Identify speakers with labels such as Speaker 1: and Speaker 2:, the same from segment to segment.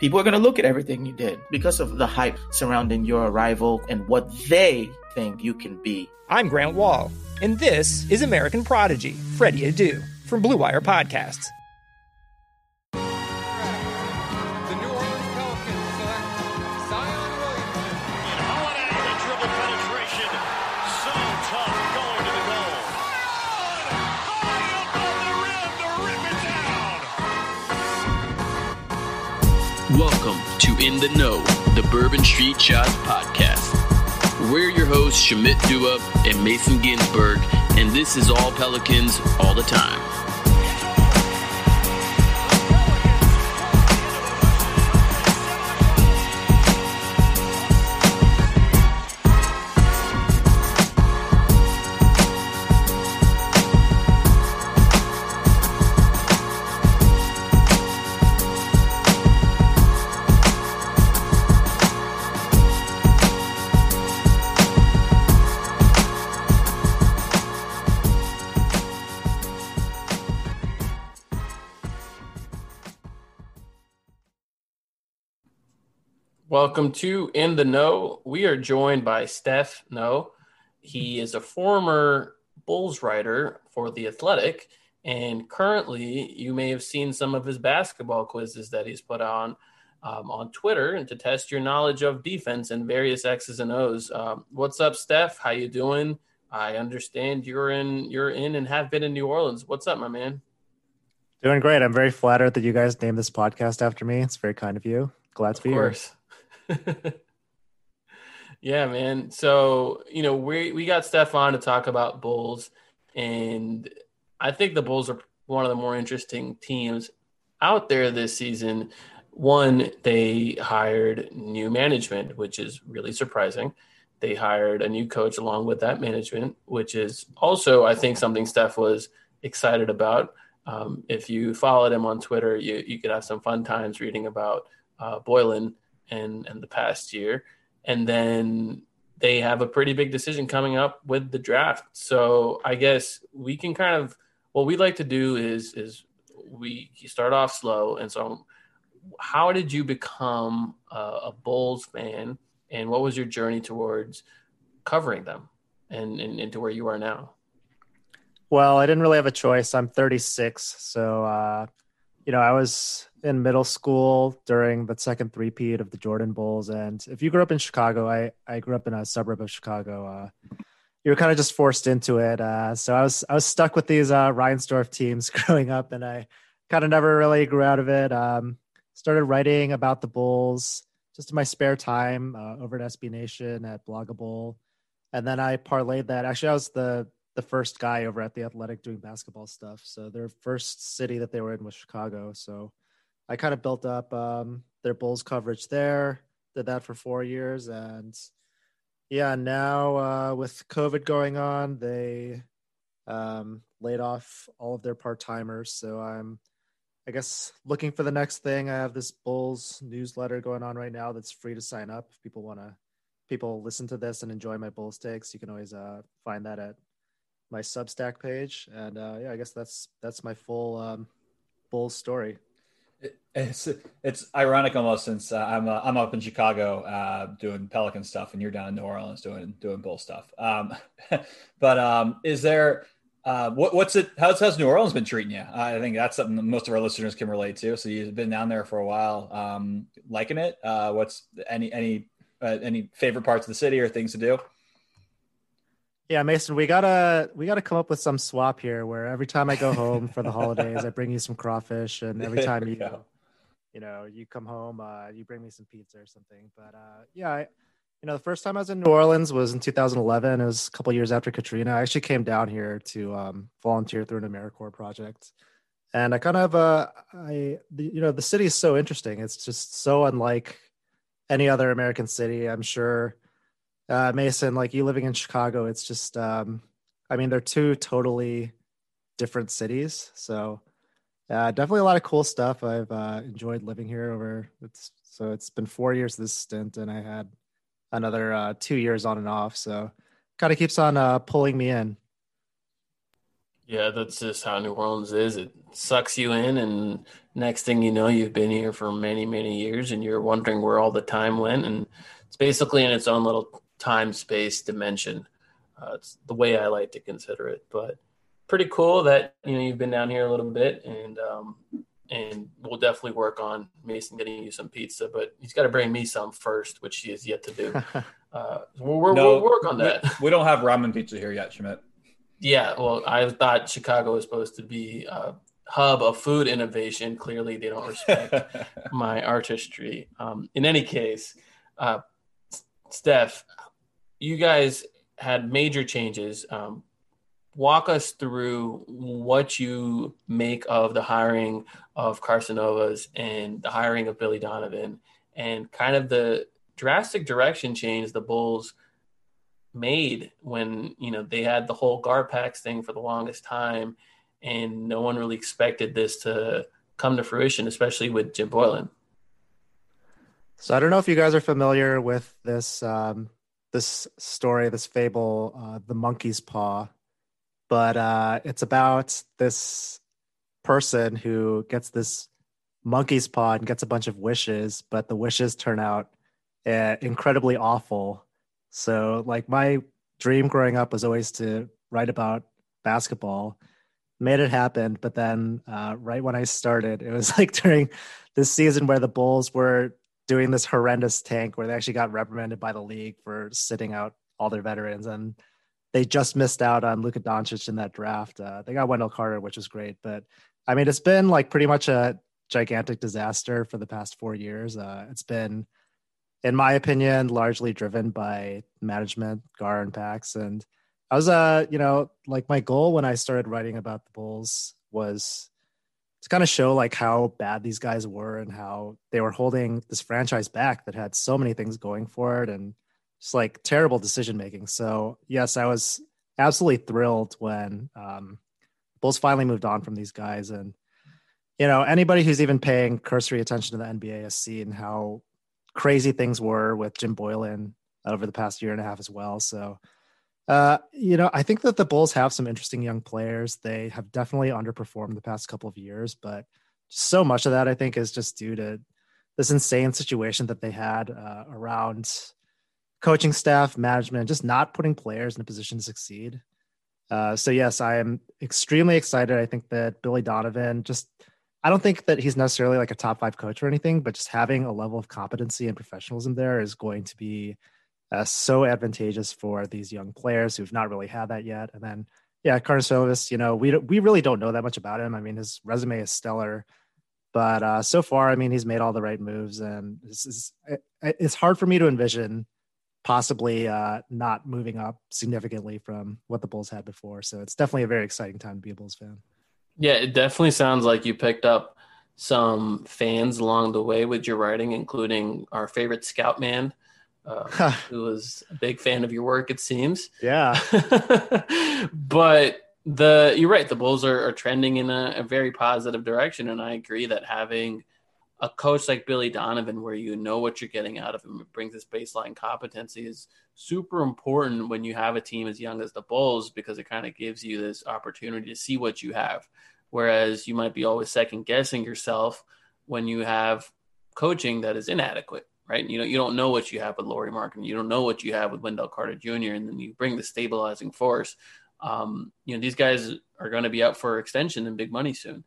Speaker 1: People are going to look at everything you did because of the hype surrounding your arrival and what they think you can be.
Speaker 2: I'm Grant Wahl, and this is American Prodigy, Freddie Adu, from Blue Wire Podcasts.
Speaker 3: In the Know, the Bourbon Street Shots podcast. We're your hosts, Shamit Dua and Mason Ginsberg, and this is all Pelicans all the time.
Speaker 4: Welcome to In the Know. We are joined by Steph Noh. He is a former Bulls writer for The Athletic, and currently you may have seen some of his basketball quizzes that he's put on um, on Twitter and to test your knowledge of defense and various X's and O's. Um, what's up, Steph? How you doing? I understand you're in you're in and have been in New Orleans. What's up, my man?
Speaker 5: Doing great. I'm very flattered that you guys named this podcast after me. It's very kind of you. Glad to
Speaker 4: Of
Speaker 5: be
Speaker 4: course. yeah, man. So, you know, we we got Steph on to talk about Bulls, and I think the Bulls are one of the more interesting teams out there this season. One, they hired new management, which is really surprising. They hired a new coach along with that management, which is also, I think, something Steph was excited about. Um, if you followed him on Twitter, you, you could have some fun times reading about uh, Boylen and, and the past year. And then they have a pretty big decision coming up with the draft. So I guess we can kind of what we like to do is is we start off slow. And so, how did you become a, a Bulls fan, and what was your journey towards covering them, and, and into where you are now?
Speaker 5: Well, I didn't really have a choice. I'm 36, so uh, you know, I was in middle school during the second three-peat of the Jordan Bulls, and if you grew up in Chicago, I I grew up in a suburb of Chicago. Uh, you were kind of just forced into it. Uh, so I was I was stuck with these uh, Reinsdorf teams growing up, and I kind of never really grew out of it. Um, started writing about the Bulls just in my spare time uh, over at SB Nation at Blog a Bull, and then I parlayed that. Actually, I was the the first guy over at the Athletic doing basketball stuff. So their first city that they were in was Chicago. So I kind of built up um, their Bulls coverage there. Did that for four years, and yeah, now uh, with COVID going on, they um, laid off all of their part timers. So I'm, I guess, looking for the next thing. I have this Bulls newsletter going on right now that's free to sign up. If people want to, people listen to this and enjoy my Bulls takes, you can always uh, find that at my Substack page. And uh, yeah, I guess that's that's my full um, Bulls story.
Speaker 6: It, it's it's ironic almost since uh, I'm uh, I'm up in Chicago uh, doing Pelican stuff, and you're down in New Orleans doing doing Bull stuff. Um, but um, is there uh, what, what's it? How's how's New Orleans been treating you? I think that's something that most of our listeners can relate to. So you've been down there for a while. Um, liking it? Uh, what's any any uh, any favorite parts of the city or things to do?
Speaker 5: Yeah, Mason, we gotta we gotta come up with some swap here where every time I go home for the holidays, I bring you some crawfish, and every time you
Speaker 6: go.
Speaker 5: you know you come home, uh, you bring me some pizza or something. But uh, yeah, I, you know, the first time I was in New Orleans was in 2011. It was a couple years after Katrina. I actually came down here to um, volunteer through an AmeriCorps project, and I kind of uh, I the, you know the city is so interesting. It's just so unlike any other American city. I'm sure uh, Mason, like you living in Chicago, it's just, um, I mean, they're two totally different cities. So, uh, definitely a lot of cool stuff. I've uh, enjoyed living here over. It's so it's been four years this stint, and I had another uh, two years on and off. So, kind of keeps on uh, pulling me in.
Speaker 4: Yeah, that's just how New Orleans is. It sucks you in, and next thing you know, you've been here for many, many years, and you're wondering where all the time went. And it's basically in its own little time space dimension. Uh, it's the way I like to consider it, but pretty cool that you know you've been down here a little bit, and um, and we'll definitely work on Mason getting you some pizza, but he's got to bring me some first, which he has yet to do. Uh, we'll,
Speaker 6: No,
Speaker 4: we'll work on that.
Speaker 6: We, we don't have ramen pizza here yet, Shamit.
Speaker 4: Yeah, well, I thought Chicago was supposed to be a hub of food innovation. Clearly, they don't respect my artistry. Um, in any case, uh, Steph, you guys had major changes. Um, walk us through what you make of the hiring of Karnisovas and the hiring of Billy Donovan, and kind of the drastic direction change the Bulls made when you know they had the whole Garpax thing for the longest time, and no one really expected this to come to fruition, especially with Jim Boylen.
Speaker 5: So I don't know if you guys are familiar with this um, this story, this fable, uh, the monkey's paw, but uh, it's about this person who gets this monkey's paw and gets a bunch of wishes, but the wishes turn out uh, incredibly awful. So, like my dream growing up was always to write about basketball. Made it happen, but then uh, right when I started, it was like during this season where the Bulls were doing this horrendous tank where they actually got reprimanded by the league for sitting out all their veterans and they just missed out on Luka Doncic in that draft. Uh, they got Wendell Carter, which was great, but I mean, it's been like pretty much a gigantic disaster for the past four years. Uh, it's been, in my opinion, largely driven by management, Gar and Pax. And I was, uh, you know, like my goal when I started writing about the Bulls was to kind of show like how bad these guys were and how they were holding this franchise back that had so many things going for it and just like terrible decision making. So yes, I was absolutely thrilled when um, Bulls finally moved on from these guys. And you know, anybody who's even paying cursory attention to the NBA has seen how crazy things were with Jim Boylen over the past year and a half as well. So uh, you know, I think that the Bulls have some interesting young players. They have definitely underperformed the past couple of years, but so much of that I think is just due to this insane situation that they had uh, around coaching staff, management, just not putting players in a position to succeed. Uh, so yes, I am extremely excited. I think that Billy Donovan just I don't think that he's necessarily like a top five coach or anything, but just having a level of competency and professionalism there is going to be uh, so advantageous for these young players who've not really had that yet. And then, yeah, Karnisovas, you know, we we really don't know that much about him. I mean, his resume is stellar, but uh, so far, I mean, he's made all the right moves, and this is it, it's hard for me to envision possibly uh, not moving up significantly from what the Bulls had before. So it's definitely a very exciting time to be a Bulls fan.
Speaker 4: Yeah, it definitely sounds like you picked up some fans along the way with your writing, including our favorite scout man, uh, who was a big fan of your work, it seems.
Speaker 5: Yeah.
Speaker 4: but the you're right, the Bulls are, are trending in a, a, very positive direction, and I agree that having a coach like Billy Donovan, where you know what you're getting out of him, it brings this baseline competency, is super important when you have a team as young as the Bulls because it kind of gives you this opportunity to see what you have. Whereas you might be always second guessing yourself when you have coaching that is inadequate right? You know, you don't know what you have with Lauri Markkanen, you don't know what you have with Wendell Carter Jr., and then you bring the stabilizing force. Um, you know, these guys are going to be out for extension and big money soon,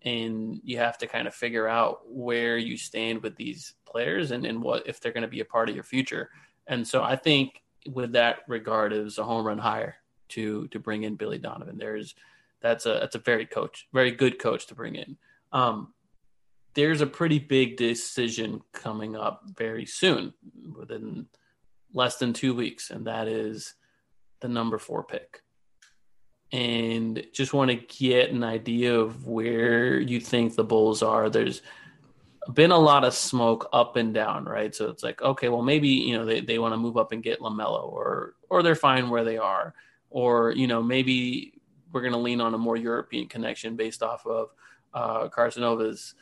Speaker 4: and you have to kind of figure out where you stand with these players and, and what if they're going to be a part of your future. And so I think with that regard, it was a home run hire to to bring in Billy Donovan. There's that's a that's a very coach, very good coach to bring in. Um, there's a pretty big decision coming up very soon, within less than two weeks, and that is the number four pick. And just want to get an idea of where you think the Bulls are. There's been a lot of smoke up and down, right? So it's like, okay, well, maybe you know they, they want to move up and get Lamelo, or or they're fine where they are, or you know maybe we're going to lean on a more European connection based off of uh, Karnisovas's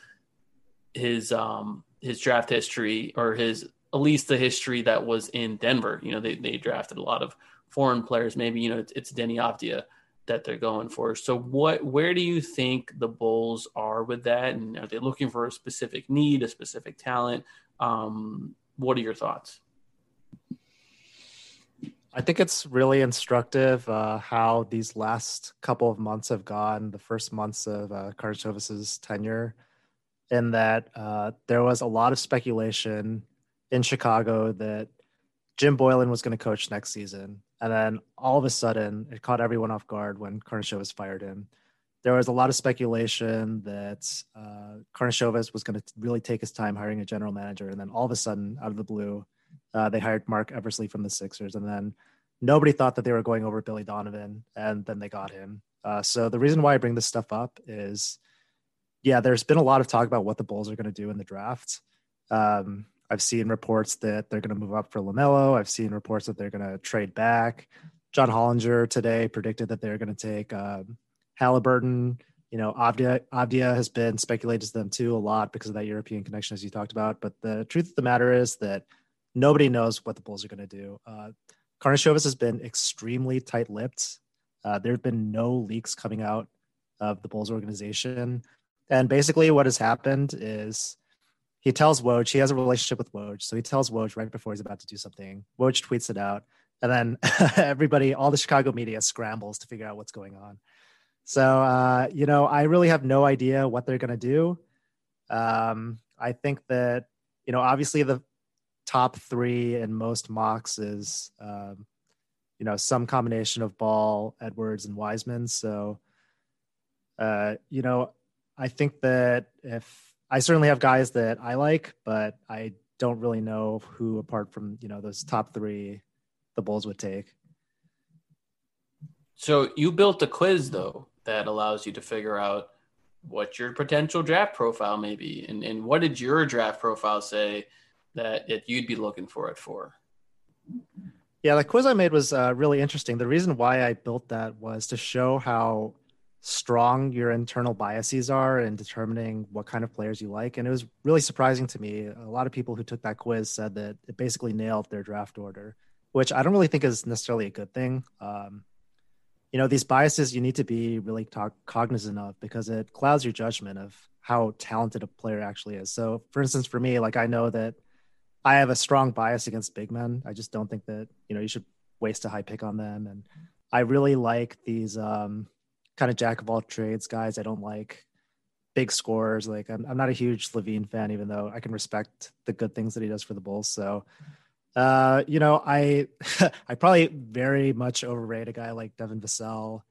Speaker 4: his um his draft history or his at least the history that was in Denver. You know, they they drafted a lot of foreign players. Maybe you know it's, it's Deni Avdija that they're going for. So what where do you think the Bulls are with that? And are they looking for a specific need, a specific talent? Um, what are your thoughts?
Speaker 5: I think it's really instructive uh, how these last couple of months have gone, the first months of uh, Karnisovas's tenure, in that uh, there was a lot of speculation in Chicago that Jim Boylen was going to coach next season. And then all of a sudden, it caught everyone off guard when Karnisovas fired him. There was a lot of speculation that uh, Karnisovas was going to really take his time hiring a general manager. And then all of a sudden, out of the blue, uh, they hired Marc Eversley from the Sixers. And then nobody thought that they were going over Billy Donovan. And then they got him. Uh, so the reason why I bring this stuff up is, yeah, there's been a lot of talk about what the Bulls are going to do in the draft. Um, I've seen reports that they're going to move up for LaMelo. I've seen reports that they're going to trade back. John Hollinger today predicted that they're going to take um, Halliburton. You know, Avdija, Avdija has been speculated to them too a lot because of that European connection, as you talked about. But the truth of the matter is that nobody knows what the Bulls are going to do. Uh, Karnisovas has been extremely tight lipped. Uh, there have been no leaks coming out of the Bulls organization. And basically, what has happened is he tells Woj, he has a relationship with Woj. So he tells Woj right before he's about to do something. Woj tweets it out. And then everybody, all the Chicago media scrambles to figure out what's going on. So, uh, you know, I really have no idea what they're going to do. Um, I think that, you know, obviously the top three in most mocks is, um, you know, some combination of Ball, Edwards, and Wiseman. So, uh, you know, I think that if I certainly have guys that I like, but I don't really know who, apart from you know those top three, the Bulls would take.
Speaker 4: So you built a quiz though that allows you to figure out what your potential draft profile may be, and and what did your draft profile say that that you'd be looking for it for?
Speaker 5: Yeah, the quiz I made was uh, really interesting. The reason why I built that was to show how strong your internal biases are in determining what kind of players you like. And it was really surprising to me. A lot of people who took that quiz said that it basically nailed their draft order, which I don't really think is necessarily a good thing. Um, you know, these biases you need to be really cognizant of because it clouds your judgment of how talented a player actually is. So, for instance, for me, like I know that I have a strong bias against big men. I just don't think that, you know, you should waste a high pick on them. And I really like these, um, kind of jack of all trades guys. I don't like big scores. Like I'm, I'm not a huge LaVine fan, even though I can respect the good things that he does for the Bulls. So, uh, you know, I I probably very much overrate a guy like Devin Vassell.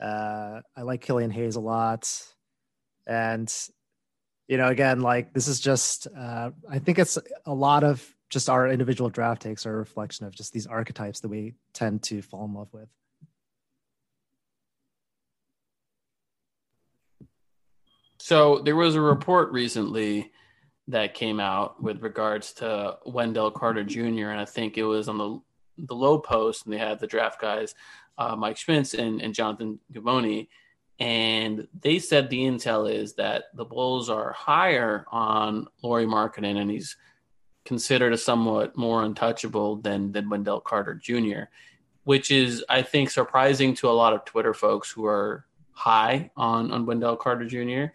Speaker 5: Uh, I like Killian Hayes a lot, and you know, again, like this is just uh, I think it's a lot of just our individual draft takes are a reflection of just these archetypes that we tend to fall in love with.
Speaker 4: So there was a report recently that came out with regards to Wendell Carter Jr. and I think it was on the the Lowe Post, and they had the draft guys, uh, Mike Schmitz and, and Jonathan Givony, and they said the intel is that the Bulls are higher on Lauri Markkanen, and he's considered a somewhat more untouchable than than Wendell Carter Jr., which is I think surprising to a lot of Twitter folks who are high on on Wendell Carter Jr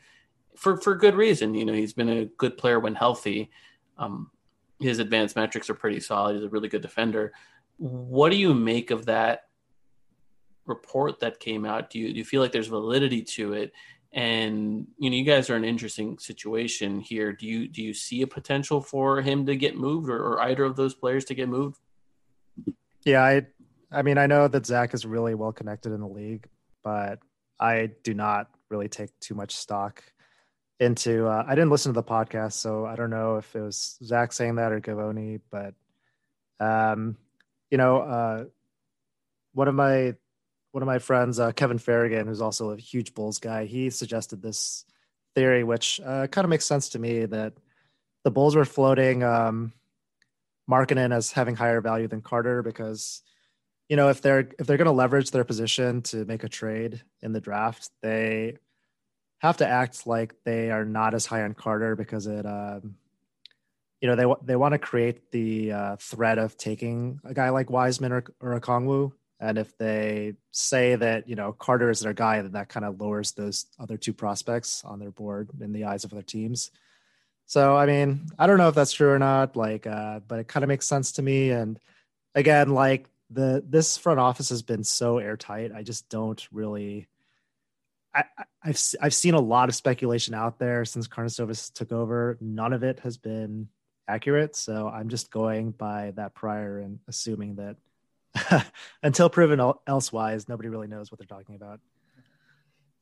Speaker 4: for for good reason. You know, he's been a good player when healthy. Um, his advanced metrics are pretty solid. He's a really good defender. What do you make of that report that came out? Do you do you feel like there's validity to it? And you know, you guys are in an interesting situation here. Do you do you see a potential for him to get moved, or, or either of those players to get moved?
Speaker 5: Yeah, I I mean, I know that Zach is really well connected in the league, but I do not really take too much stock into. Uh, I didn't listen to the podcast, so I don't know if it was Zach saying that or Givony, but um, you know, uh, one of my one of my friends, uh, Kevin Ferrigan, who's also a huge Bulls guy, he suggested this theory, which uh, kind of makes sense to me that the Bulls were floating um, Markkanen as having higher value than Carter because you know if they're if they're going to leverage their position to make a trade in the draft, they have to act like they are not as high on Carter because it, um, you know, they they want to create the uh, threat of taking a guy like Wiseman or or Okongwu, and if they say that you know Carter is their guy, then that kind of lowers those other two prospects on their board in the eyes of other teams. So I mean, I don't know if that's true or not, like, uh, but it kind of makes sense to me. And again, like the this front office has been so airtight, I just don't really I, have I've seen a lot of speculation out there since Karnisovas took over. None of it has been accurate, so I'm just going by that prior and assuming that until proven elsewise, nobody really knows what they're talking about.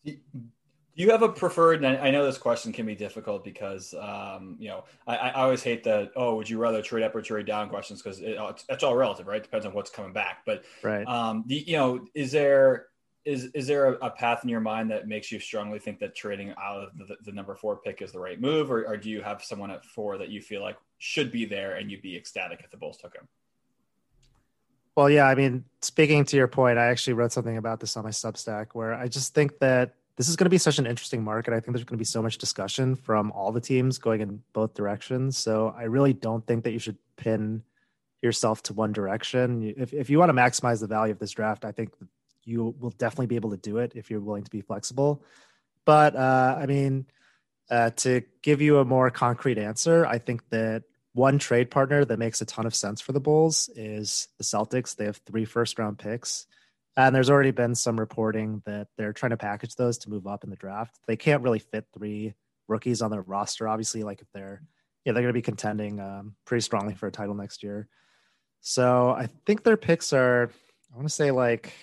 Speaker 6: Do you have a preferred? I know this question can be difficult because um, you know I, I, always hate the oh would you rather trade up or trade down questions because it, it's, it's, all relative, right? Depends on what's coming back. But
Speaker 5: right,
Speaker 6: um, the, you know, is there is is there a, a, path in your mind that makes you strongly think that trading out of the, the, number four pick is the right move, or, or, do you have someone at four that you feel like should be there and you'd be ecstatic if the Bulls took him?
Speaker 5: Well, yeah, I mean, speaking to your point, I actually wrote something about this on my Substack where I just think that this is going to be such an interesting market. I think there's going to be so much discussion from all the teams going in both directions. So I really don't think that you should pin yourself to one direction. If, if you want to maximize the value of this draft, I think you will definitely be able to do it if you're willing to be flexible. But uh, I mean, uh, to give you a more concrete answer, I think that one trade partner that makes a ton of sense for the Bulls is the Celtics. They have three first round picks. And there's already been some reporting that they're trying to package those to move up in the draft. They can't really fit three rookies on their roster, obviously. Like if they're, yeah, they're going to be contending um, pretty strongly for a title next year. So I think their picks are, I want to say like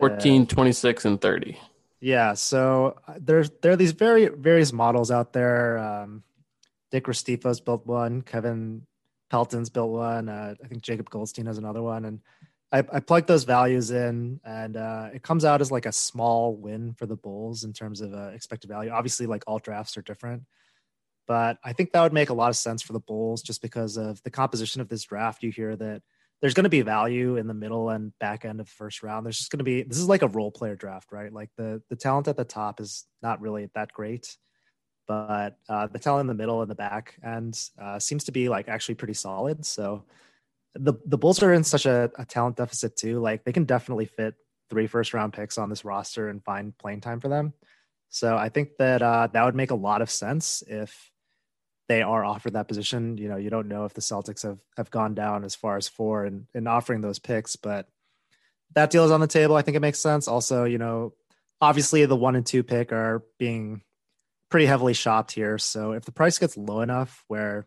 Speaker 4: 14, 26, and 30.
Speaker 5: Yeah. So uh, there's there are these very various models out there. Um, Nick Restifo's built one. Kevin Pelton's built one. Uh, I think Jacob Goldstein has another one. And I, I plugged those values in, and uh, it comes out as like a small win for the Bulls in terms of uh, expected value. Obviously, like all drafts are different, but I think that would make a lot of sense for the Bulls just because of the composition of this draft. You hear that there's going to be value in the middle and back end of the first round. There's just going to be this is like a role player draft, right? Like the the talent at the top is not really that great, but uh, the talent in the middle and the back end uh, seems to be like actually pretty solid. So the the Bulls are in such a, a talent deficit too. Like they can definitely fit three first round picks on this roster and find playing time for them. So I think that uh, that would make a lot of sense if they are offered that position. You know, you don't know if the Celtics have have gone down as far as four and in, in offering those picks, but that deal is on the table. I think it makes sense. Also, you know, obviously the one and two pick are being pretty heavily shopped here. So if the price gets low enough where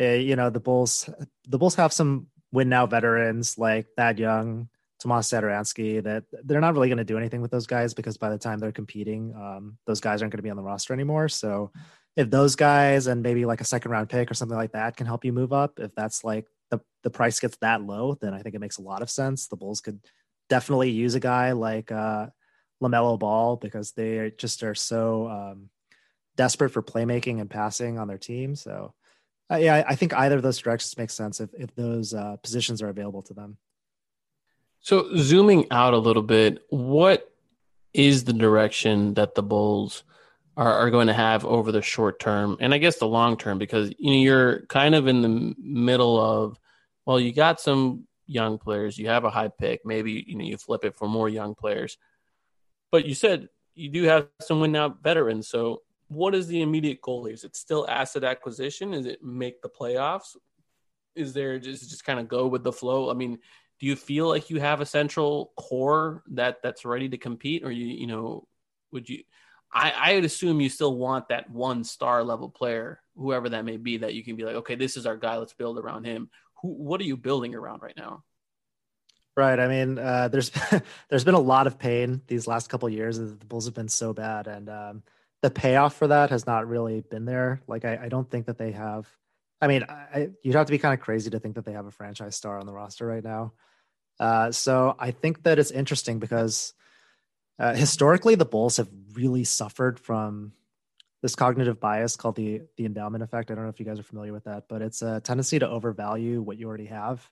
Speaker 5: uh, you know the Bulls the Bulls have some win now veterans like Thad Young, Tomas Satoransky that they're not really going to do anything with those guys because by the time they're competing, um, those guys aren't going to be on the roster anymore. So if those guys and maybe like a second round pick or something like that can help you move up, if that's like the, the price gets that low, then I think it makes a lot of sense. The Bulls could definitely use a guy like uh, LaMelo Ball because they just are so um, desperate for playmaking and passing on their team. So, uh, yeah, I, think either of those directions makes sense if, if those uh, positions are available to them.
Speaker 4: So, zooming out a little bit, what is the direction that the Bulls are, are going to have over the short term and I guess the long term because you know you're kind of in the middle of well you got some young players you have a high pick maybe you know you flip it for more young players but you said you do have some win now veterans so what is the immediate goal? Is it still asset acquisition? Is it make the playoffs? Is there just just kind of go with the flow? I mean, do you feel like you have a central core that that's ready to compete, or you you know would you? I, I would assume you still want that one star level player, whoever that may be, that you can be like, okay, this is our guy. Let's build around him. Who, what are you building around right now?
Speaker 5: Right. I mean, uh, there's there's been a lot of pain these last couple years. The Bulls have been so bad, and um, the payoff for that has not really been there. Like, I, I don't think that they have. I mean, I, you'd have to be kind of crazy to think that they have a franchise star on the roster right now. Uh, so I think that it's interesting because uh, historically the Bulls have really suffered from this cognitive bias called the the endowment effect. I don't know if you guys are familiar with that, but it's a tendency to overvalue what you already have.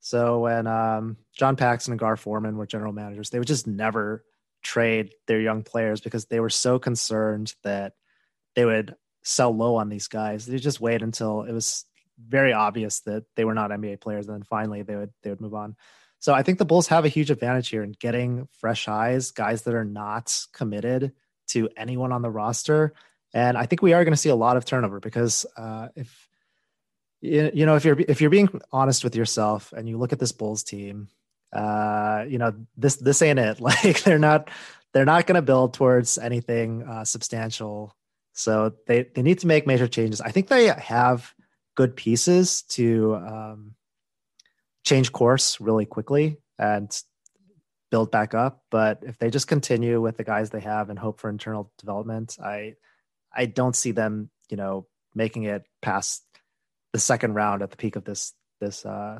Speaker 5: So when um, John Paxson and Gar Forman were general managers, they would just never trade their young players because they were so concerned that they would sell low on these guys. They just wait until it was very obvious that they were not NBA players, and then finally they would they would move on. So I think the Bulls have a huge advantage here in getting fresh eyes, guys that are not committed to anyone on the roster. And I think we are going to see a lot of turnover because uh, if you know if you're if you're being honest with yourself and you look at this Bulls team, uh, you know this this ain't it. Like they're not they're not going to build towards anything uh, substantial. So they they need to make major changes. I think they have good pieces to um, change course really quickly and build back up. But if they just continue with the guys they have and hope for internal development, I I don't see them, you know, making it past the second round at the peak of this this uh,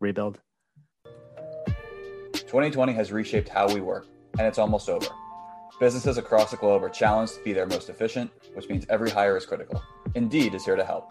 Speaker 5: rebuild.
Speaker 6: 2020 has reshaped how we work, and it's almost over. Businesses across the globe are challenged to be their most efficient, which means every hire is critical. Indeed is here to help.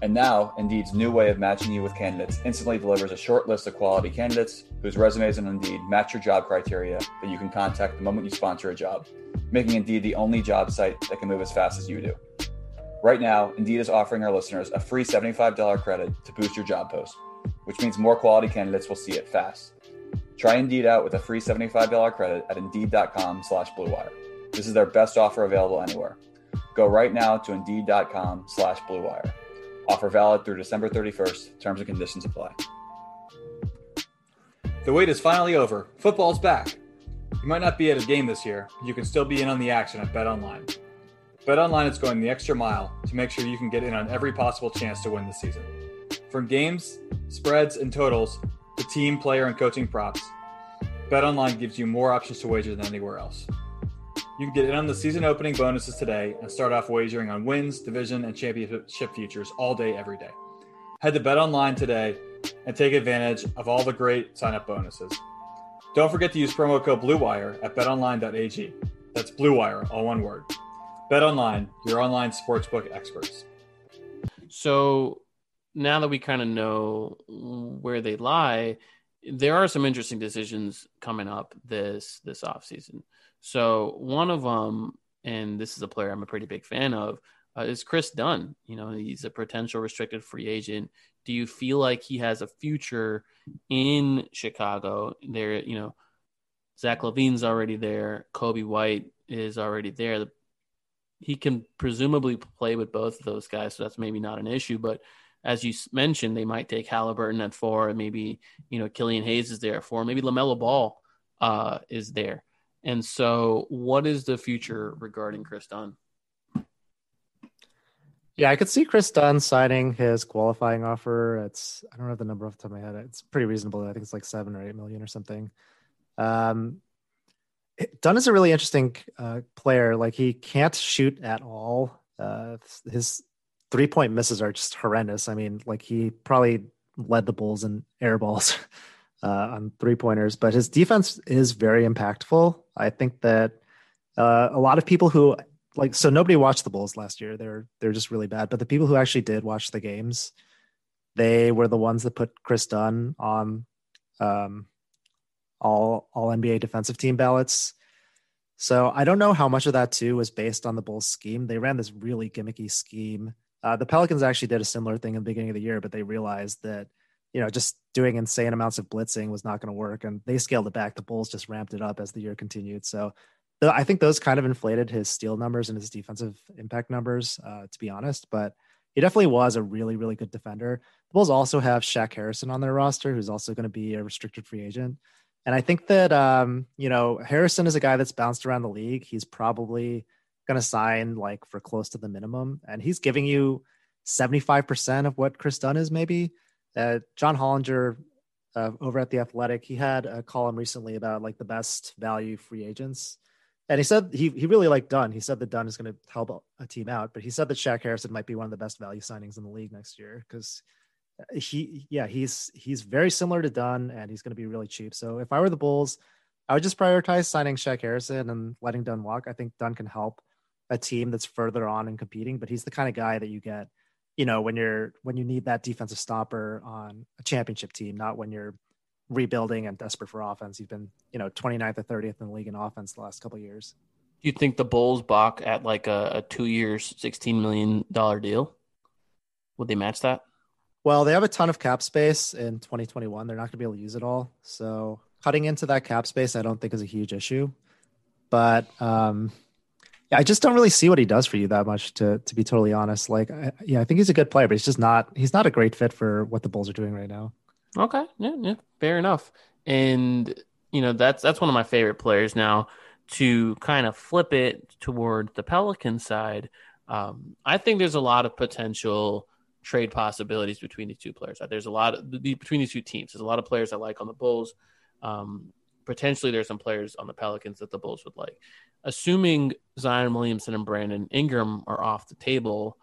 Speaker 6: And now, Indeed's new way of matching you with candidates instantly delivers a short list of quality candidates whose resumes on Indeed match your job criteria that you can contact the moment you sponsor a job, making Indeed the only job site that can move as fast as you do. Right now, Indeed is offering our listeners a free $75 credit to boost your job post, which means more quality candidates will see it fast. Try Indeed out with a free $75 credit at Indeed.com slash BlueWire. This is their best offer available anywhere. Go right now to Indeed.com slash BlueWire. Offer valid through December 31st. Terms and conditions apply. The wait is finally over. Football's back. You might not be at a game this year, but you can still be in on the action at BetOnline. BetOnline is going the extra mile to make sure you can get in on every possible chance to win this season. From games, spreads, and totals to team, player, and coaching props, BetOnline gives you more options to wager than anywhere else. You can get in on the season opening bonuses today and start off wagering on wins, division, and championship futures all day, every day. Head to BetOnline today and take advantage of all the great sign up bonuses. Don't forget to use promo code BLUEWIRE at betonline.ag. That's BLUEWIRE, all one word. BetOnline, your online sportsbook experts.
Speaker 4: So now that we kind of know where they lie, there are some interesting decisions coming up this this offseason. So one of them, and this is a player I'm a pretty big fan of, uh, is Kris Dunn. You know, he's a potential restricted free agent. Do you feel like he has a future in Chicago? There, you know, Zach LaVine's already there. Coby White is already there. He can presumably play with both of those guys, so that's maybe not an issue. But as you mentioned, they might take Halliburton at four, and maybe you know Killian Hayes is there at four, maybe Lamelo Ball uh, is there. And so, what is the future regarding Kris Dunn?
Speaker 5: Yeah, I could see Kris Dunn signing his qualifying offer. It's I don't know the number off the top of my head. It's pretty reasonable. I think it's like seven or eight million or something. Um, Dunn is a really interesting uh, player. Like he can't shoot at all. Uh, his three point misses are just horrendous. I mean, like he probably led the Bulls in air balls uh, on three pointers, but his defense is very impactful. I think that uh, a lot of people who like so nobody watched the Bulls last year. They're they're just really bad. But the people who actually did watch the games, they were the ones that put Kris Dunn on um, all all NBA defensive team ballots. So I don't know how much of that too was based on the Bulls scheme. They ran this really gimmicky scheme. Uh, the Pelicans actually did a similar thing in the beginning of the year, but they realized that you know, just doing insane amounts of blitzing was not going to work. And they scaled it back. The Bulls just ramped it up as the year continued. So I think those kind of inflated his steal numbers and his defensive impact numbers, uh, to be honest. But he definitely was a really, really good defender. The Bulls also have Shaq Harrison on their roster, who's also going to be a restricted free agent. And I think that, um, you know, Harrison is a guy that's bounced around the league. He's probably going to sign like for close to the minimum. And he's giving you 75% of what Kris Dunn is, maybe. Uh, John Hollinger uh, over at The Athletic, he had a column recently about like the best value free agents. And he said he, he really liked Dunn. He said that Dunn is going to help a team out, but he said that Shaq Harrison might be one of the best value signings in the league next year because he, yeah, he's he's very similar to Dunn and he's going to be really cheap. So if I were the Bulls, I would just prioritize signing Shaq Harrison and letting Dunn walk. I think Dunn can help a team that's further on and competing, but he's the kind of guy that you get you know when you're when you need that defensive stopper on a championship team not when you're rebuilding and desperate for offense. You've been you know 29th or 30th in the league in offense the last couple years.
Speaker 4: Do you think the bulls balk at like a, a two years 16 million dollar deal? Would they match that?
Speaker 5: Well they have a ton of cap space in 2021 they're not going to be able to use it all. So cutting into that cap space i don't think is a huge issue. But um yeah, I just don't really see what he does for you that much. To to be totally honest, like, I, yeah, I think he's a good player, but he's just not. He's not a great fit for what the Bulls are doing right now.
Speaker 4: Okay, yeah, yeah, fair enough. And you know, that's that's one of my favorite players now. To kind of flip it toward the Pelican side, um, I think there's a lot of potential trade possibilities between these two players. There's a lot of between these two teams. There's a lot of players I like on the Bulls. Um, potentially, there's some players on the Pelicans that the Bulls would like assuming Zion Williamson and Brandon Ingram are off the table,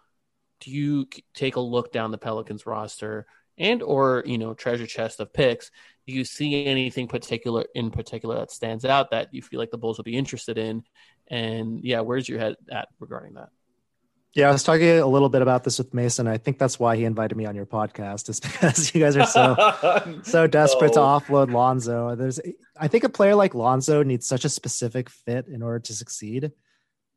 Speaker 4: do you take a look down the Pelicans roster and or you know treasure chest of picks? Do you see anything particular in particular that stands out that you feel like the Bulls will be interested in? And yeah, where's your head at regarding that?
Speaker 5: Yeah, I was talking a little bit about this with Mason. I think that's why he invited me on your podcast, is because you guys are so so desperate to offload Lonzo. There's, I think a player like Lonzo needs such a specific fit in order to succeed,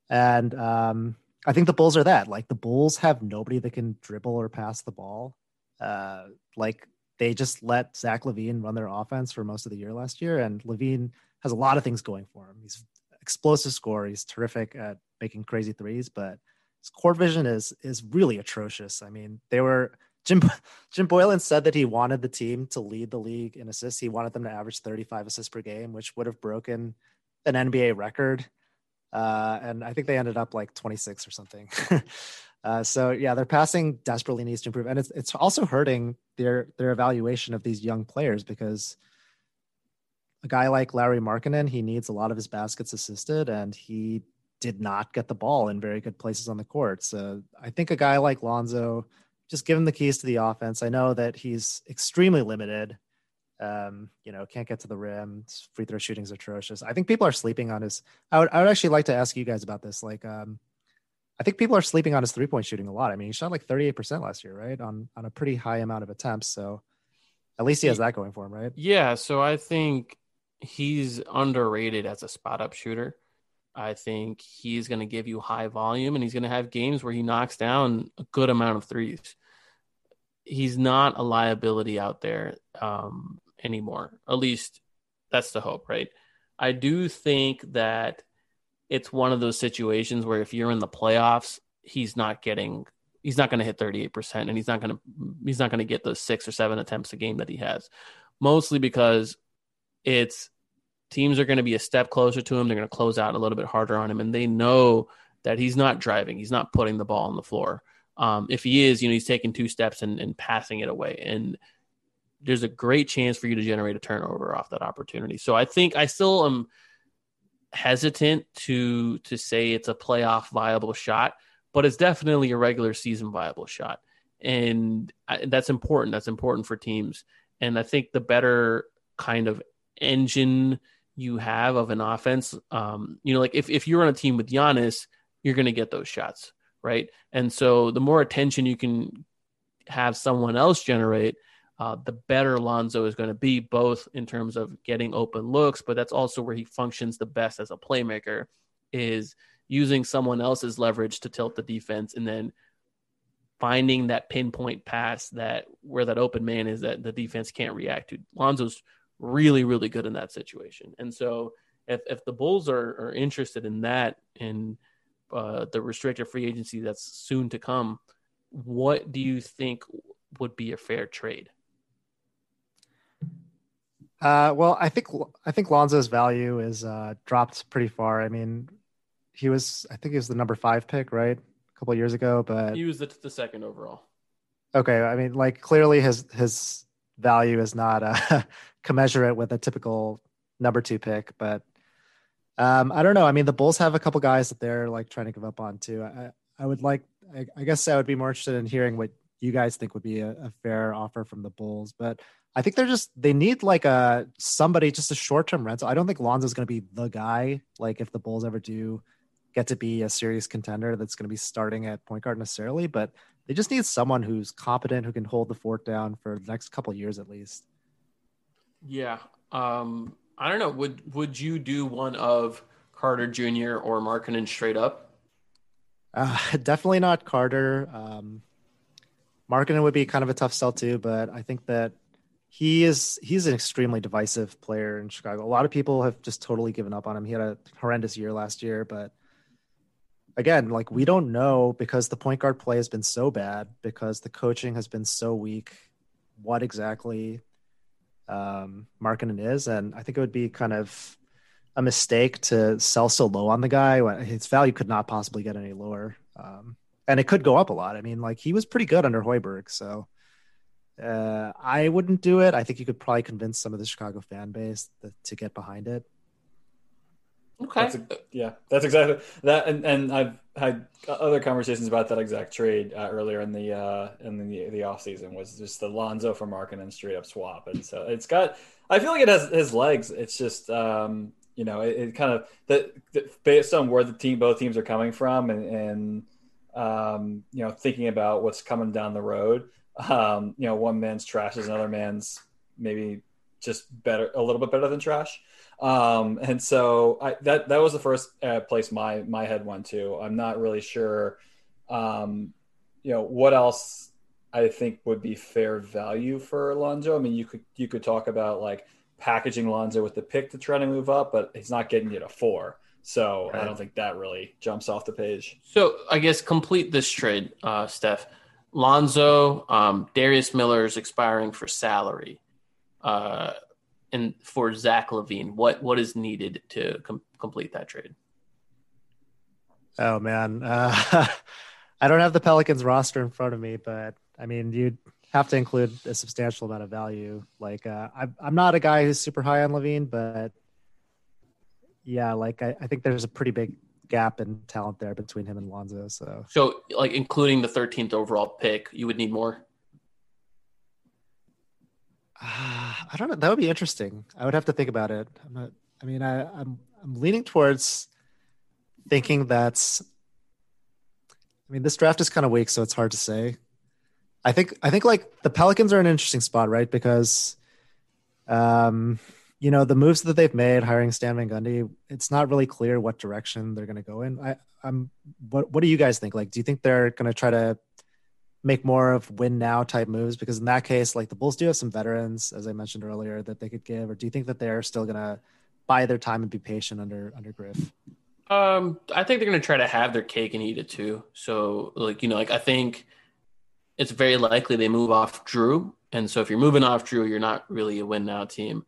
Speaker 5: and um, I think the Bulls are that. Like the Bulls have nobody that can dribble or pass the ball. Uh, like they just let Zach LaVine run their offense for most of the year last year, and LaVine has a lot of things going for him. He's explosive scorer. He's terrific at making crazy threes, but court vision is is really atrocious. I mean, they were Jim Jim Boylen said that he wanted the team to lead the league in assists. He wanted them to average 35 assists per game, which would have broken an NBA record. Uh, and I think they ended up like 26 or something. uh, so yeah, their passing desperately needs to improve, and it's it's also hurting their their evaluation of these young players because a guy like Lauri Markkanen, he needs a lot of his baskets assisted, and he did not get the ball in very good places on the court. So I think a guy like Lonzo, just give him the keys to the offense. I know that he's extremely limited. Um, you know, can't get to the rim. Free throw shooting is atrocious. I think people are sleeping on his. I would, I would actually like to ask you guys about this. Like, um, I think people are sleeping on his three point shooting a lot. I mean, he shot like 38% last year, right? On on a pretty high amount of attempts. So at least he has that going for him, right?
Speaker 4: Yeah. So I think he's underrated as a spot up shooter. I think he's going to give you high volume and he's going to have games where he knocks down a good amount of threes. He's not a liability out there um, anymore. At least that's the hope, right? I do think that it's one of those situations where if you're in the playoffs, he's not getting he's not going to hit 38% and he's not going to he's not going to get those 6 or 7 attempts a game that he has. Mostly because it's teams are going to be a step closer to him. They're going to close out a little bit harder on him, and they know that he's not driving. He's not putting the ball on the floor. Um, if he is, you know, he's taking two steps and, and passing it away, and there's a great chance for you to generate a turnover off that opportunity. So I think I still am hesitant to to say it's a playoff viable shot, but it's definitely a regular season viable shot, and I, that's important. That's important for teams, and I think the better kind of engine you have of an offense. Um, you know, like if, if you're on a team with Giannis, you're going to get those shots, right? And so the more attention you can have someone else generate, uh, the better Lonzo is going to be, both in terms of getting open looks, but that's also where he functions the best as a playmaker, is using someone else's leverage to tilt the defense and then finding that pinpoint pass that where that open man is that the defense can't react to. Lonzo's really, really good in that situation. And so if if the Bulls are, are interested in that and uh, the restricted free agency that's soon to come, what do you think would be a fair trade?
Speaker 5: Uh, well, I think I think Lonzo's value is uh, dropped pretty far. I mean, he was I think he was the number five pick, right, a couple years ago, but
Speaker 4: he was the, the second overall.
Speaker 5: Okay, I mean, like clearly his his value is not uh, commensurate with a typical number two pick, but um, I don't know. I mean, the Bulls have a couple guys that they're like trying to give up on too. I, I would like, I, I guess I would be more interested in hearing what you guys think would be a, a, fair offer from the Bulls, but I think they're just they need like a somebody just a short term rental. I don't think Lonzo's going to be the guy. Like if the Bulls ever do get to be a serious contender, that's going to be starting at point guard necessarily, but they just need someone who's competent who can hold the fort down for the next couple years at least.
Speaker 4: Yeah, um, I don't know. Would would you do one of Carter Jr. or Markkanen straight up?
Speaker 5: Uh, definitely not Carter. Um, Markkanen would be kind of a tough sell too, but I think that he is he's an extremely divisive player in Chicago. A lot of people have just totally given up on him. He had a horrendous year last year, but again, like we don't know because the point guard play has been so bad because the coaching has been so weak. What exactly um, Markkanen is, and I think it would be kind of a mistake to sell so low on the guy. His value could not possibly get any lower, um, and it could go up a lot. I mean, like he was pretty good under Hoiberg, so uh, I wouldn't do it. I think you could probably convince some of the Chicago fan base to get behind it.
Speaker 4: Okay.
Speaker 6: That's a, yeah, that's exactly that. And, and I've had other conversations about that exact trade uh, earlier in the uh, in the the off season was just the Lonzo for Markkanen straight up swap, and so it's got. I feel like it has his legs. It's just um, you know it, it kind of that based on where the team both teams are coming from and and um, you know thinking about what's coming down the road. Um, you know, one man's trash is another man's maybe just better, a little bit better than trash. Um, and so I, that that was the first uh, place my my head went to. I'm not really sure, um, you know, what else I think would be fair value for Lonzo. I mean, you could you could talk about like packaging Lonzo with the pick to try to move up, but he's not getting you to four. So right. I don't think that really jumps off the page.
Speaker 4: So I guess complete this trade, uh, Steph. Lonzo, um, Darius Miller is expiring for salary. Uh, and for Zach LaVine? what what is needed to com- complete that trade?
Speaker 5: Oh man, uh, I don't have the Pelicans roster in front of me, but I mean, you'd have to include a substantial amount of value. Like, uh, I'm I'm not a guy who's super high on LaVine, but yeah, like I, I think there's a pretty big gap in talent there between him and Lonzo. So,
Speaker 4: so like including the 13th overall pick, you would need more.
Speaker 5: Uh, I don't know. That would be interesting. I would have to think about it. I'm not. I mean, I, I'm I'm leaning towards thinking that's. I mean, this draft is kind of weak, so it's hard to say. I think I think like the Pelicans are an interesting spot, right? Because, um, you know, the moves that they've made, hiring Stan Van Gundy, it's not really clear what direction they're going to go in. I, I'm. What What do you guys think? Like, do you think they're going to try to make more of win now type moves? Because in that case, like the Bulls do have some veterans, as I mentioned earlier, that they could give. Or do you think that they're still gonna buy their time and be patient under under Griff?
Speaker 4: Um, I think they're gonna try to have their cake and eat it too. So, like you know, like I think it's very likely they move off Jrue and so if you're moving off Jrue you're not really a win now team.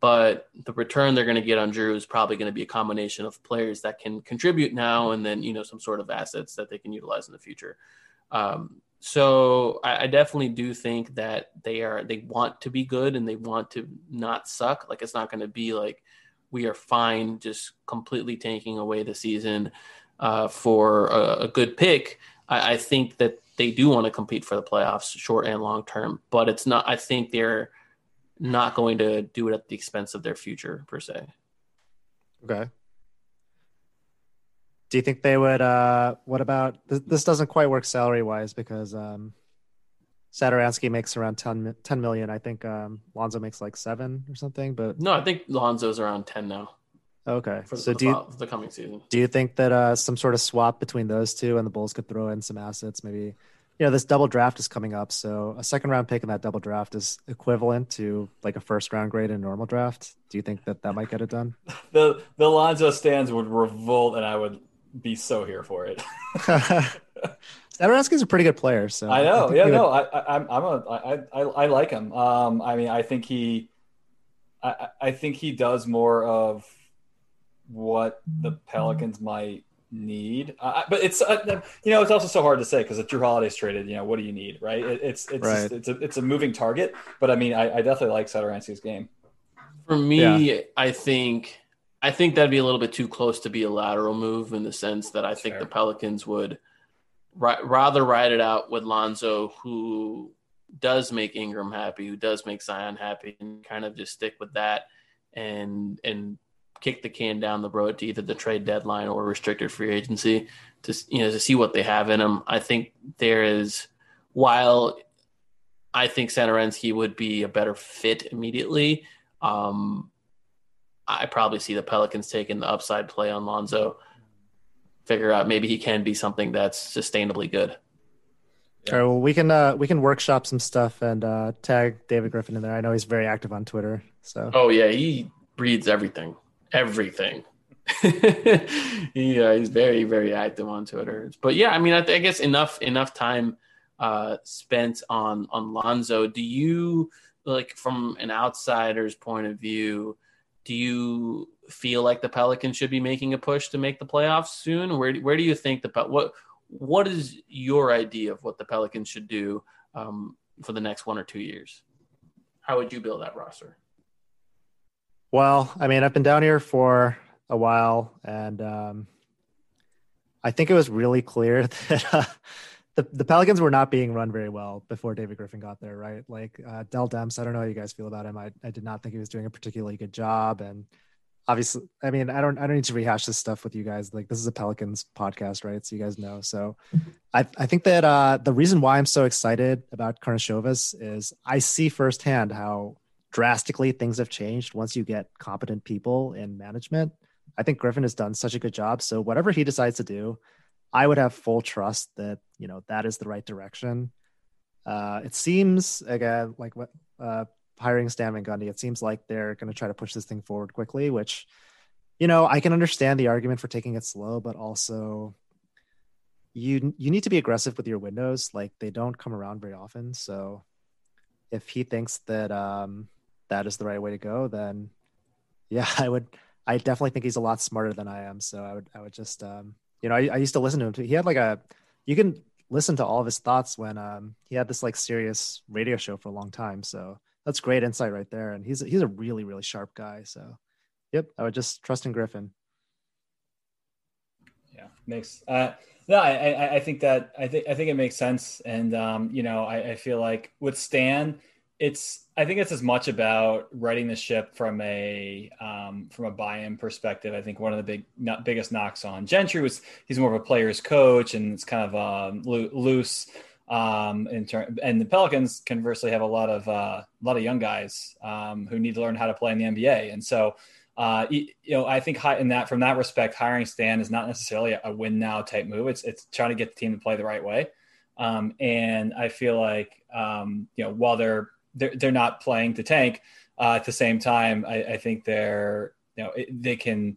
Speaker 4: But the return they're going to get on Jrue is probably going to be a combination of players that can contribute now, and then you know some sort of assets that they can utilize in the future. Um, so I, I, definitely do think that they are they want to be good and they want to not suck. Like it's not going to be like we are fine just completely taking away the season uh, for a, a, good pick. I, I think that they do want to compete for the playoffs, short and long term. But it's not. I think they're not going to do it at the expense of their future per se.
Speaker 5: Okay. Do you think they would? Uh, what about this, this doesn't quite work salary wise because um, Satoransky makes around 10, 10 million. I think um, Lonzo makes like seven or something. But
Speaker 4: no, I think Lonzo's around ten now.
Speaker 5: Okay,
Speaker 4: for,
Speaker 5: so
Speaker 4: the,
Speaker 5: do you,
Speaker 4: the coming season?
Speaker 5: Do you think that uh, some sort of swap between those two and the Bulls could throw in some assets, maybe you know, this double draft is coming up. So a second round pick in that double draft is equivalent to like a first round grade in a normal draft. Do you think that that might get it done?
Speaker 6: The the Lonzo stands would revolt, and I would be so here for it.
Speaker 5: Satoransky's a pretty good player. So
Speaker 6: I know.
Speaker 5: think
Speaker 6: yeah,
Speaker 5: he would-
Speaker 6: no, I, I, I'm, I'm a, I, I, I like him. Um, I mean, I think he, I, I I think he does more of what the Pelicans might need. Uh, but it's, uh, you know, it's also so hard to say because if Jrue Holiday's traded, you know, what do you need, right? It, it's, it's,
Speaker 5: Right.
Speaker 6: it's a, it's a moving target. But I mean, I, I definitely like Satoransky's game.
Speaker 4: For me, I think I think that'd be a little bit too close to be a lateral move in the sense that I think the Pelicans would ri- rather ride it out with Lonzo, who does make Ingram happy, who does make Zion happy, and kind of just stick with that and and kick the can down the road to either the trade deadline or restricted free agency to you know to see what they have in them. I think there is while I think Satoransky would be a better fit immediately. Um, I probably see the Pelicans taking the upside play on Lonzo. Figure out maybe he can be something that's sustainably good.
Speaker 5: All right, well, we can uh, we can workshop some stuff and uh, tag David Griffin in there. I know he's very active on Twitter. So
Speaker 4: Oh yeah, he reads everything, everything. yeah, he's very very active on Twitter. But yeah, I mean, I, I guess enough enough time uh, spent on on Lonzo. Do you like from an outsider's point of view? Do you feel like the Pelicans should be making a push to make the playoffs soon? Where where do you think the what what is your idea of what the Pelicans should do um, for the next one or two years? How would you build that roster?
Speaker 5: Well, I mean, I've been down here for a while, and um, I think it was really clear that uh, the the Pelicans were not being run very well before David Griffin got there, right? Like uh, Dell Demps, I don't know how you guys feel about him. I, I did not think he was doing a particularly good job, and obviously, I mean, I don't I don't need to rehash this stuff with you guys. Like this is a Pelicans podcast, right? So you guys know. So I I think that uh, the reason why I'm so excited about Karnisovas is I see firsthand how drastically things have changed once you get competent people in management. I think Griffin has done such a good job. So whatever he decides to do, I would have full trust that you know that is the right direction. Uh, it seems again like what uh, hiring Stan Van Gundy. It seems like they're going to try to push this thing forward quickly, which you know I can understand the argument for taking it slow, but also you you need to be aggressive with your windows. Like they don't come around very often. So if he thinks that um, that is the right way to go, then yeah, I would. I definitely think he's a lot smarter than I am. So I would. I would just. Um, you know, I, I used to listen to him too. He had like a. You can listen to all of his thoughts when um, he had this like Sirius radio show for a long time. So that's great insight right there. And he's he's a really really sharp guy. So, yep, I would just trust in Griffin.
Speaker 6: Yeah, makes. Uh, no, I, I, think that I think I think it makes sense, and um, you know, I, I feel like with Stan, it's I think it's as much about righting the ship from a um, from a buy-in perspective. I think one of the big not, biggest knocks on Gentry was he's more of a player's coach, and it's kind of um, loo- loose. Um, in turn, and the Pelicans conversely have a lot of uh, a lot of young guys um, who need to learn how to play in the NBA, and so uh, you, you know, I think hi- in that from that respect, hiring Stan is not necessarily a, a win now type move. It's it's trying to get the team to play the right way. Um, and I feel like um, you know while they're they're, they're not playing to tank uh, at the same time, I, I think they're you know it, they can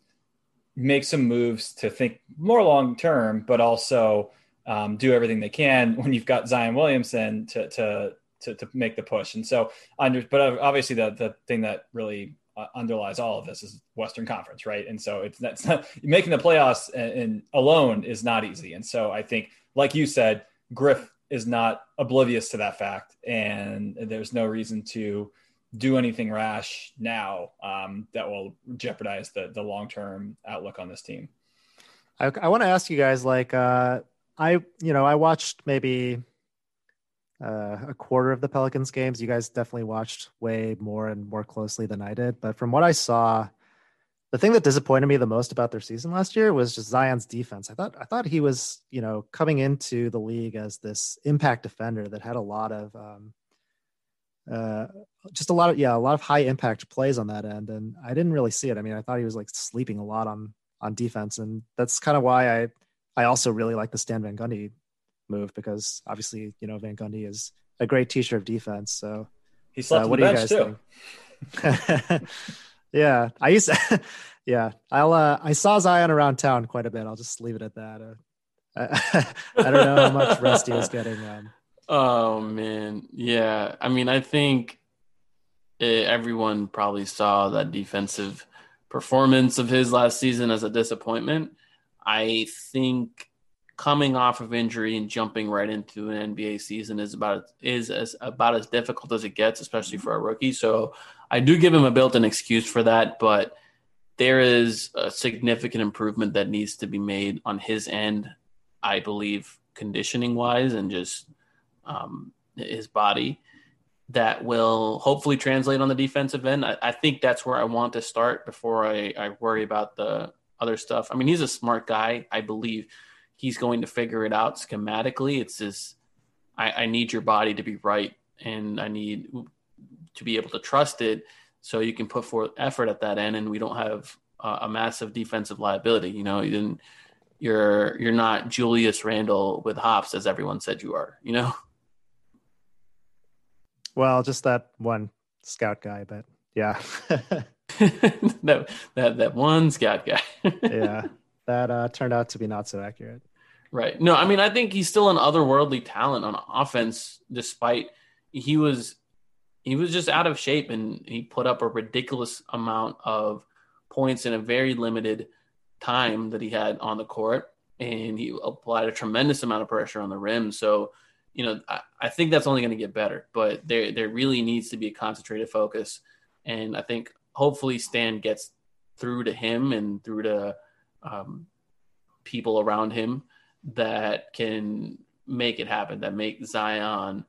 Speaker 6: make some moves to think more long term, but also um, do everything they can when you've got Zion Williamson to to to, to make the push. And so under, but obviously the the thing that really uh, underlies all of this is Western Conference, right? And so it's that's not making the playoffs and, and alone is not easy. And so I think, like you said, Griff is not oblivious to that fact, and there's no reason to do anything rash now um, that will jeopardize the the long term outlook on this team.
Speaker 5: I, I want to ask you guys, like, uh, I, you know, I watched maybe uh, a quarter of the Pelicans games. You guys definitely watched way more and more closely than I did. But from what I saw, the thing that disappointed me the most about their season last year was just Zion's defense. I thought I thought he was, you know, coming into the league as this impact defender that had a lot of um, uh, just a lot of yeah, a lot of high impact plays on that end, and I didn't really see it. I mean, I thought he was like sleeping a lot on on defense, and that's kind of why I I also really like the Stan Van Gundy move because obviously you know Van Gundy is a great teacher of defense. So
Speaker 6: he slept
Speaker 5: uh, what
Speaker 6: the
Speaker 5: do you guys
Speaker 6: too.
Speaker 5: think? yeah, I used to, yeah, I'll uh, I saw Zion around town quite a bit. I'll just leave it at that. Uh, I, I don't know how much Rusty was getting. Um,
Speaker 4: Oh man, yeah. I mean, I think eh, everyone probably saw that defensive performance of his last season as a disappointment. I think coming off of injury and jumping right into an NBA season is about is as about as difficult as it gets, especially for a rookie. So I do give him a built-in excuse for that, but there is a significant improvement that needs to be made on his end, I believe, conditioning wise and just um, his body that will hopefully translate on the defensive end. I, I think that's where I want to start before I, I worry about the other stuff. I mean, he's a smart guy. I believe he's going to figure it out schematically. It's just, I, I need your body to be right and I need to be able to trust it so you can put forth effort at that end and we don't have uh, a massive defensive liability. You know, you didn't, you're, you're not Julius Randle with hops as everyone said you are, you know?
Speaker 5: well, just that one scout guy, but yeah,
Speaker 4: that that that one scout guy.
Speaker 5: yeah, that uh, turned out to be not so accurate.
Speaker 4: right. No, I mean I think he's still an otherworldly talent on offense, despite he was he was just out of shape and he put up a ridiculous amount of points in a very limited time that he had on the court, and he applied a tremendous amount of pressure on the rim. So, you know, I, I think that's only going to get better, but there there really needs to be a concentrated focus, and I think hopefully Stan gets through to him and through to um, people around him that can make it happen, that make Zion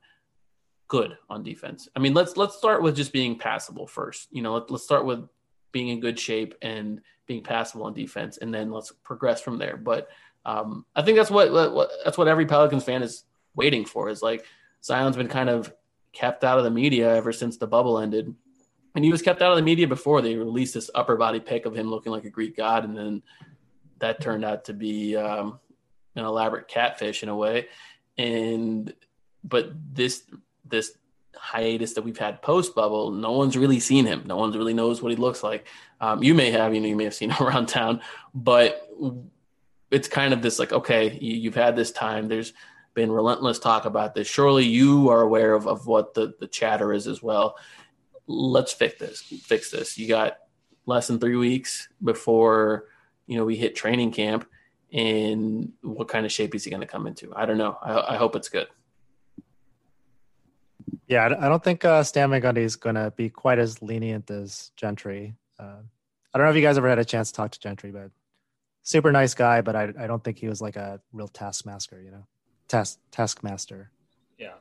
Speaker 4: good on defense. I mean, let's let's start with just being passable first. You know, let, let's start with being in good shape and being passable on defense, and then let's progress from there. But um, I think that's what, what, that's what every Pelicans fan is waiting for. Is like Zion's been kind of kept out of the media ever since the bubble ended, and he was kept out of the media before they released this upper body pic of him looking like a Greek god, and then that turned out to be um, an elaborate catfish in a way. And but this this hiatus that we've had post bubble, no one's really seen him. No one's really knows what he looks like. Um, you may have, you know, you may have seen him around town, but it's kind of this like, okay, you, you've had this time. There's been relentless talk about this. Surely you are aware of, of what the, the chatter is as well. Let's fix this. Fix this. You got less than three weeks before you know we hit training camp, and what kind of shape is he going to come into? I don't know. I, I hope it's good.
Speaker 5: Yeah, I don't think uh, Stan Van Gundy is going to be quite as lenient as Gentry. Uh, I don't know if you guys ever had a chance to talk to Gentry, but super nice guy. But I, I don't think he was like a real taskmaster, you know, task taskmaster.
Speaker 6: Yeah,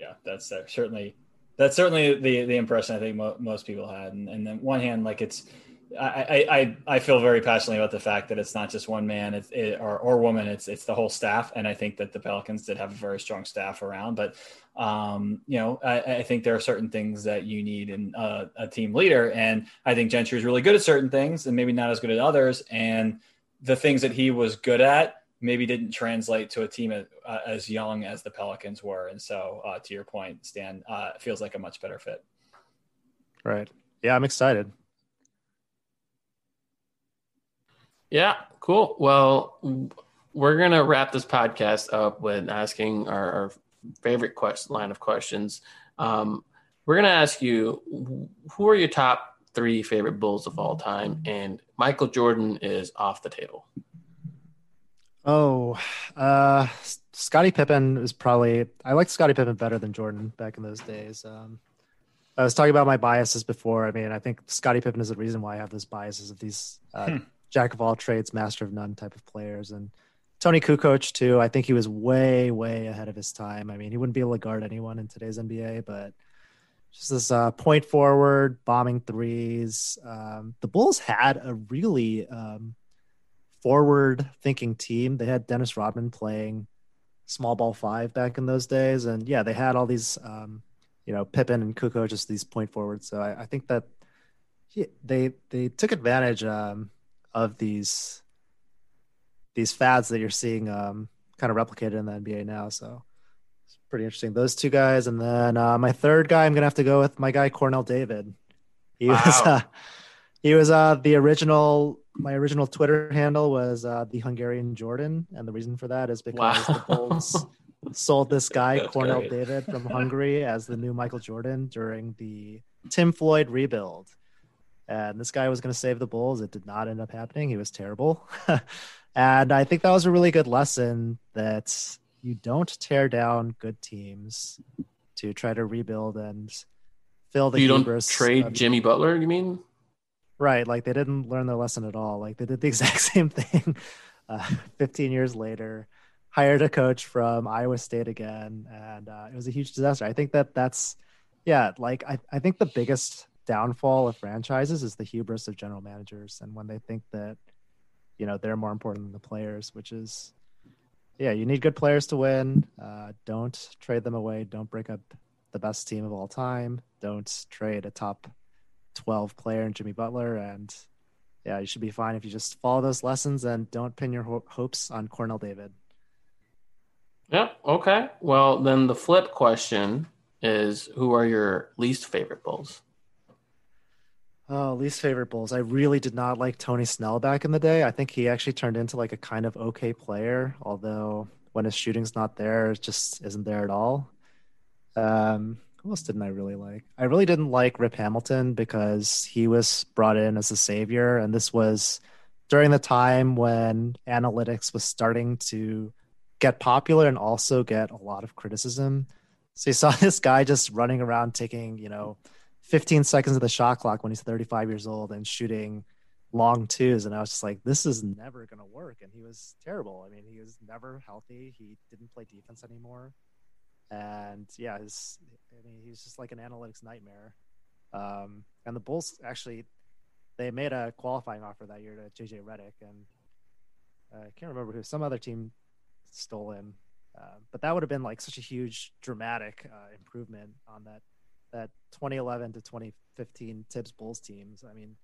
Speaker 6: yeah, that's uh, certainly that's certainly the the impression I think mo- most people had. And, and then one hand, like it's, I, I I feel very passionately about the fact that it's not just one man, it's it, or or woman, it's it's the whole staff. And I think that the Pelicans did have a very strong staff around. But um, you know, I, I think there are certain things that you need in a, a team leader, and I think Gentry is really good at certain things, and maybe not as good at others. And the things that he was good at maybe didn't translate to a team as, uh, as young as the Pelicans were. And so, uh, to your point, Stan, uh, feels like a much better fit.
Speaker 5: Right. Yeah, I'm excited.
Speaker 4: Yeah, cool. Well, we're gonna wrap this podcast up with asking our, our favorite question line of questions. Um, we're gonna ask you who are your top three favorite Bulls of all time, and Michael Jordan is off the table.
Speaker 5: Oh, uh, Scottie Pippen is probably. I liked Scottie Pippen better than Jordan back in those days. Um, I was talking about my biases before. I mean, I think Scottie Pippen is the reason why I have those biases of these uh,
Speaker 6: Hmm.
Speaker 5: Jack of all trades, master of none type of players. And Toni Kukoc too. I think he was way, way ahead of his time. I mean, he wouldn't be able to guard anyone in today's NBA, but just this uh, point forward, bombing threes. Um, the Bulls had a really um, forward thinking team. They had Dennis Rodman playing small ball five back in those days. And yeah, they had all these, um, you know, Pippen and Kukoc, just these point forwards. So I, I think that he, they, they took advantage um, of these, these fads that you're seeing um, kind of replicated in the NBA now. So it's pretty interesting. Those two guys, and then uh, my third guy, I'm gonna have to go with my guy Kornel David. He
Speaker 4: Wow.
Speaker 5: was uh, he was uh, the original. My original Twitter handle was uh, the Hungarian Jordan, and the reason for that is because the Bulls sold this guy
Speaker 6: That's
Speaker 5: Kornel
Speaker 6: great.
Speaker 5: David from Hungary as the new Michael Jordan during the Tim Floyd rebuild. And this guy was going to save the Bulls. It did not end up happening. He was terrible. and I think that was a really good lesson that you don't tear down good teams to try to rebuild and fill the
Speaker 4: you don't trade
Speaker 5: of-
Speaker 4: Jimmy Butler, you mean?
Speaker 5: Right. Like they didn't learn their lesson at all. Like they did the exact same thing uh, 15 years later, hired a coach from Iowa State again. And uh, it was a huge disaster. I think that that's, yeah, like I, I think the biggest downfall of franchises is the hubris of general managers. And when they think that, you know, they're more important than the players, which is, yeah, you need good players to win. Uh, don't trade them away. Don't break up the best team of all time. Don't trade a top 12 player in Jimmy Butler. And yeah, you should be fine if you just follow those lessons and don't pin your ho- hopes on Kornel David.
Speaker 4: Yep. Okay. Well, then the flip question is who are your least favorite Bulls?
Speaker 5: Oh, least favorite Bulls. I really did not like Tony Snell back in the day. I think he actually turned into like a kind of okay player, although when his shooting's not there, it just isn't there at all. Um, who else didn't I really like? I really didn't like Rip Hamilton because he was brought in as a savior, and this was during the time when analytics was starting to get popular and also get a lot of criticism. So you saw this guy just running around taking, you know, 15 seconds of the shot clock when he's 35 years old and shooting long twos. And I was just like, this is never going to work. And he was terrible. I mean, he was never healthy. He didn't play defense anymore. And yeah, his, I mean, he's just like an analytics nightmare. Um, and the Bulls actually, they made a qualifying offer that year to JJ Redick. And uh, I can't remember who, some other team stole him. Uh, but that would have been like such a huge dramatic uh, improvement on that that 2011 to 2015 Thibs Bulls teams. I mean,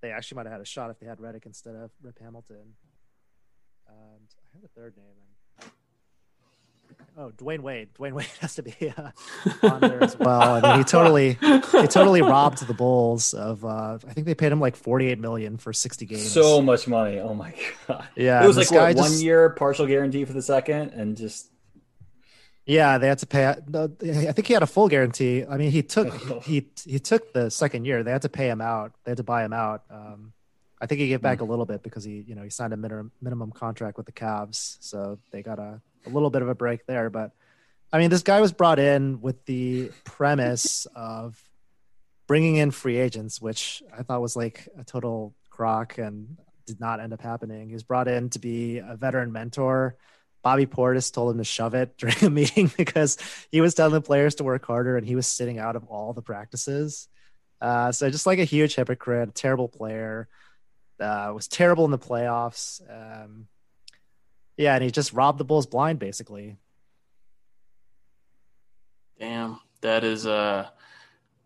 Speaker 5: they actually might have had a shot if they had Redick instead of Rip Hamilton. And I had a third name. And... Oh, Dwyane Wade. Dwyane Wade has to be uh, on there as well. I mean, he totally, he totally robbed the Bulls of. Uh, I think they paid him like 48 million for 60 games.
Speaker 6: So much money. Oh my god.
Speaker 5: Yeah,
Speaker 6: It was like
Speaker 5: guy
Speaker 6: one year partial guarantee for the second, and just
Speaker 5: Yeah, they had to pay. I think he had a full guarantee. I mean, he took he he took the second year. They had to pay him out. They had to buy him out. Um, I think he gave back a little bit because he you know he signed a minimum minimum contract with the Cavs, so they got a a little bit of a break there. But I mean, this guy was brought in with the premise of bringing in free agents, which I thought was like a total crock and did not end up happening. He was brought in to be a veteran mentor. Bobby Portis told him to shove it during a meeting because he was telling the players to work harder and he was sitting out of all the practices. Uh, so just like a huge hypocrite, a terrible player, uh, was terrible in the playoffs. Um, yeah, and he just robbed the Bulls blind basically.
Speaker 4: Damn, that is uh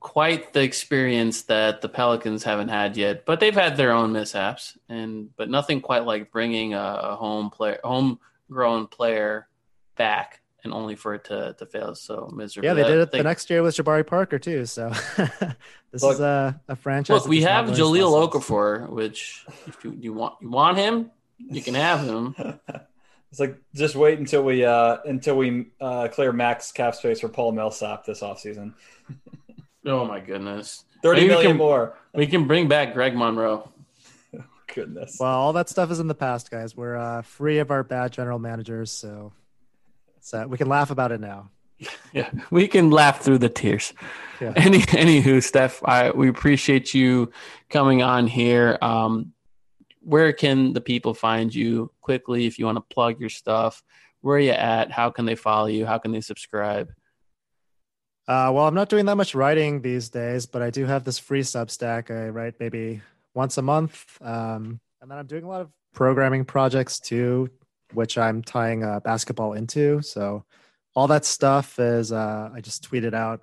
Speaker 4: quite the experience that the Pelicans haven't had yet. But they've had their own mishaps, and but nothing quite like bringing a, a home player, homegrown player back, and only for it to to fail so miserably.
Speaker 5: Yeah, they did it the next year with Jabari Parker too. So this
Speaker 6: Look-
Speaker 5: is a, a franchise.
Speaker 4: Look, we have
Speaker 5: learn
Speaker 4: Jahlil
Speaker 5: lessons.
Speaker 4: Okafor, which if you, you want you want him, you can have him.
Speaker 6: it's like just wait until we uh until we uh clear max cap space for Paul Millsap this offseason.
Speaker 4: Oh my goodness,
Speaker 6: Thirty
Speaker 4: Maybe
Speaker 6: million
Speaker 4: can-
Speaker 6: more.
Speaker 4: we can bring back Greg Monroe.
Speaker 6: Goodness.
Speaker 5: Well, all that stuff is in the past, guys. We're uh, free of our bad general managers, so so we can laugh about it now.
Speaker 4: Yeah, we can laugh through the tears.
Speaker 5: Yeah.
Speaker 4: Any, anywho, Steph, I, we appreciate you coming on here. Um, where can the people find you quickly if you want to plug your stuff? Where are you at? How can they follow you? How can they subscribe?
Speaker 5: Uh, well, I'm not doing that much writing these days, but I do have this free Substack. I write maybe once a month, um, and then I'm doing a lot of programming projects too, which I'm tying uh, basketball into. So all that stuff is uh, I just tweeted out.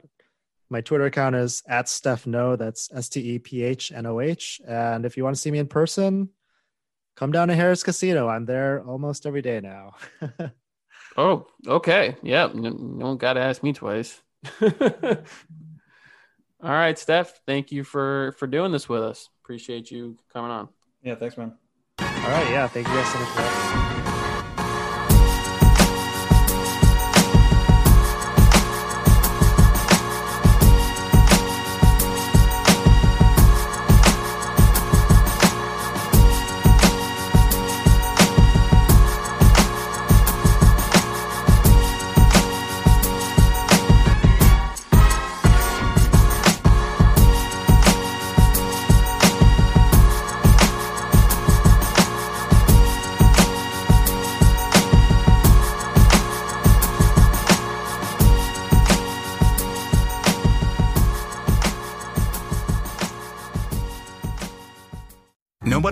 Speaker 5: My Twitter account is at Steph Noh. That's S T E P H N O H. And if you want to see me in person, come down to Harrah's Casino. I'm there almost every day now.
Speaker 4: Oh, okay. Yeah, no, no got to ask me twice. All right, Steph. Thank you for for doing this with us. Appreciate you coming on.
Speaker 6: Yeah, thanks, man.
Speaker 5: All right, yeah, thank you guys so much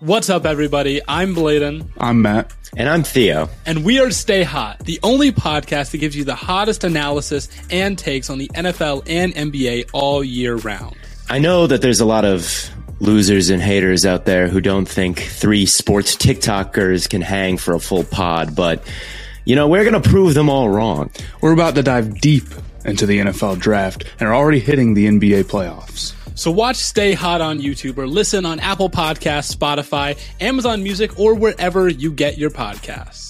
Speaker 7: What's up, everybody? I'm Bladen.
Speaker 8: I'm Matt.
Speaker 9: And I'm Theo.
Speaker 7: And we are Stay Hot, the only podcast that gives you the hottest analysis and takes on the NFL and NBA all year round.
Speaker 9: I know that there's a lot of losers and haters out there who don't think three sports TikTokers can hang for a full pod, but you know, we're going to prove them all wrong.
Speaker 8: We're about to dive deep into the NFL draft and are already hitting the NBA playoffs.
Speaker 7: So watch Stay Hot on YouTube or listen on Apple Podcasts, Spotify, Amazon Music, or wherever you get your podcasts.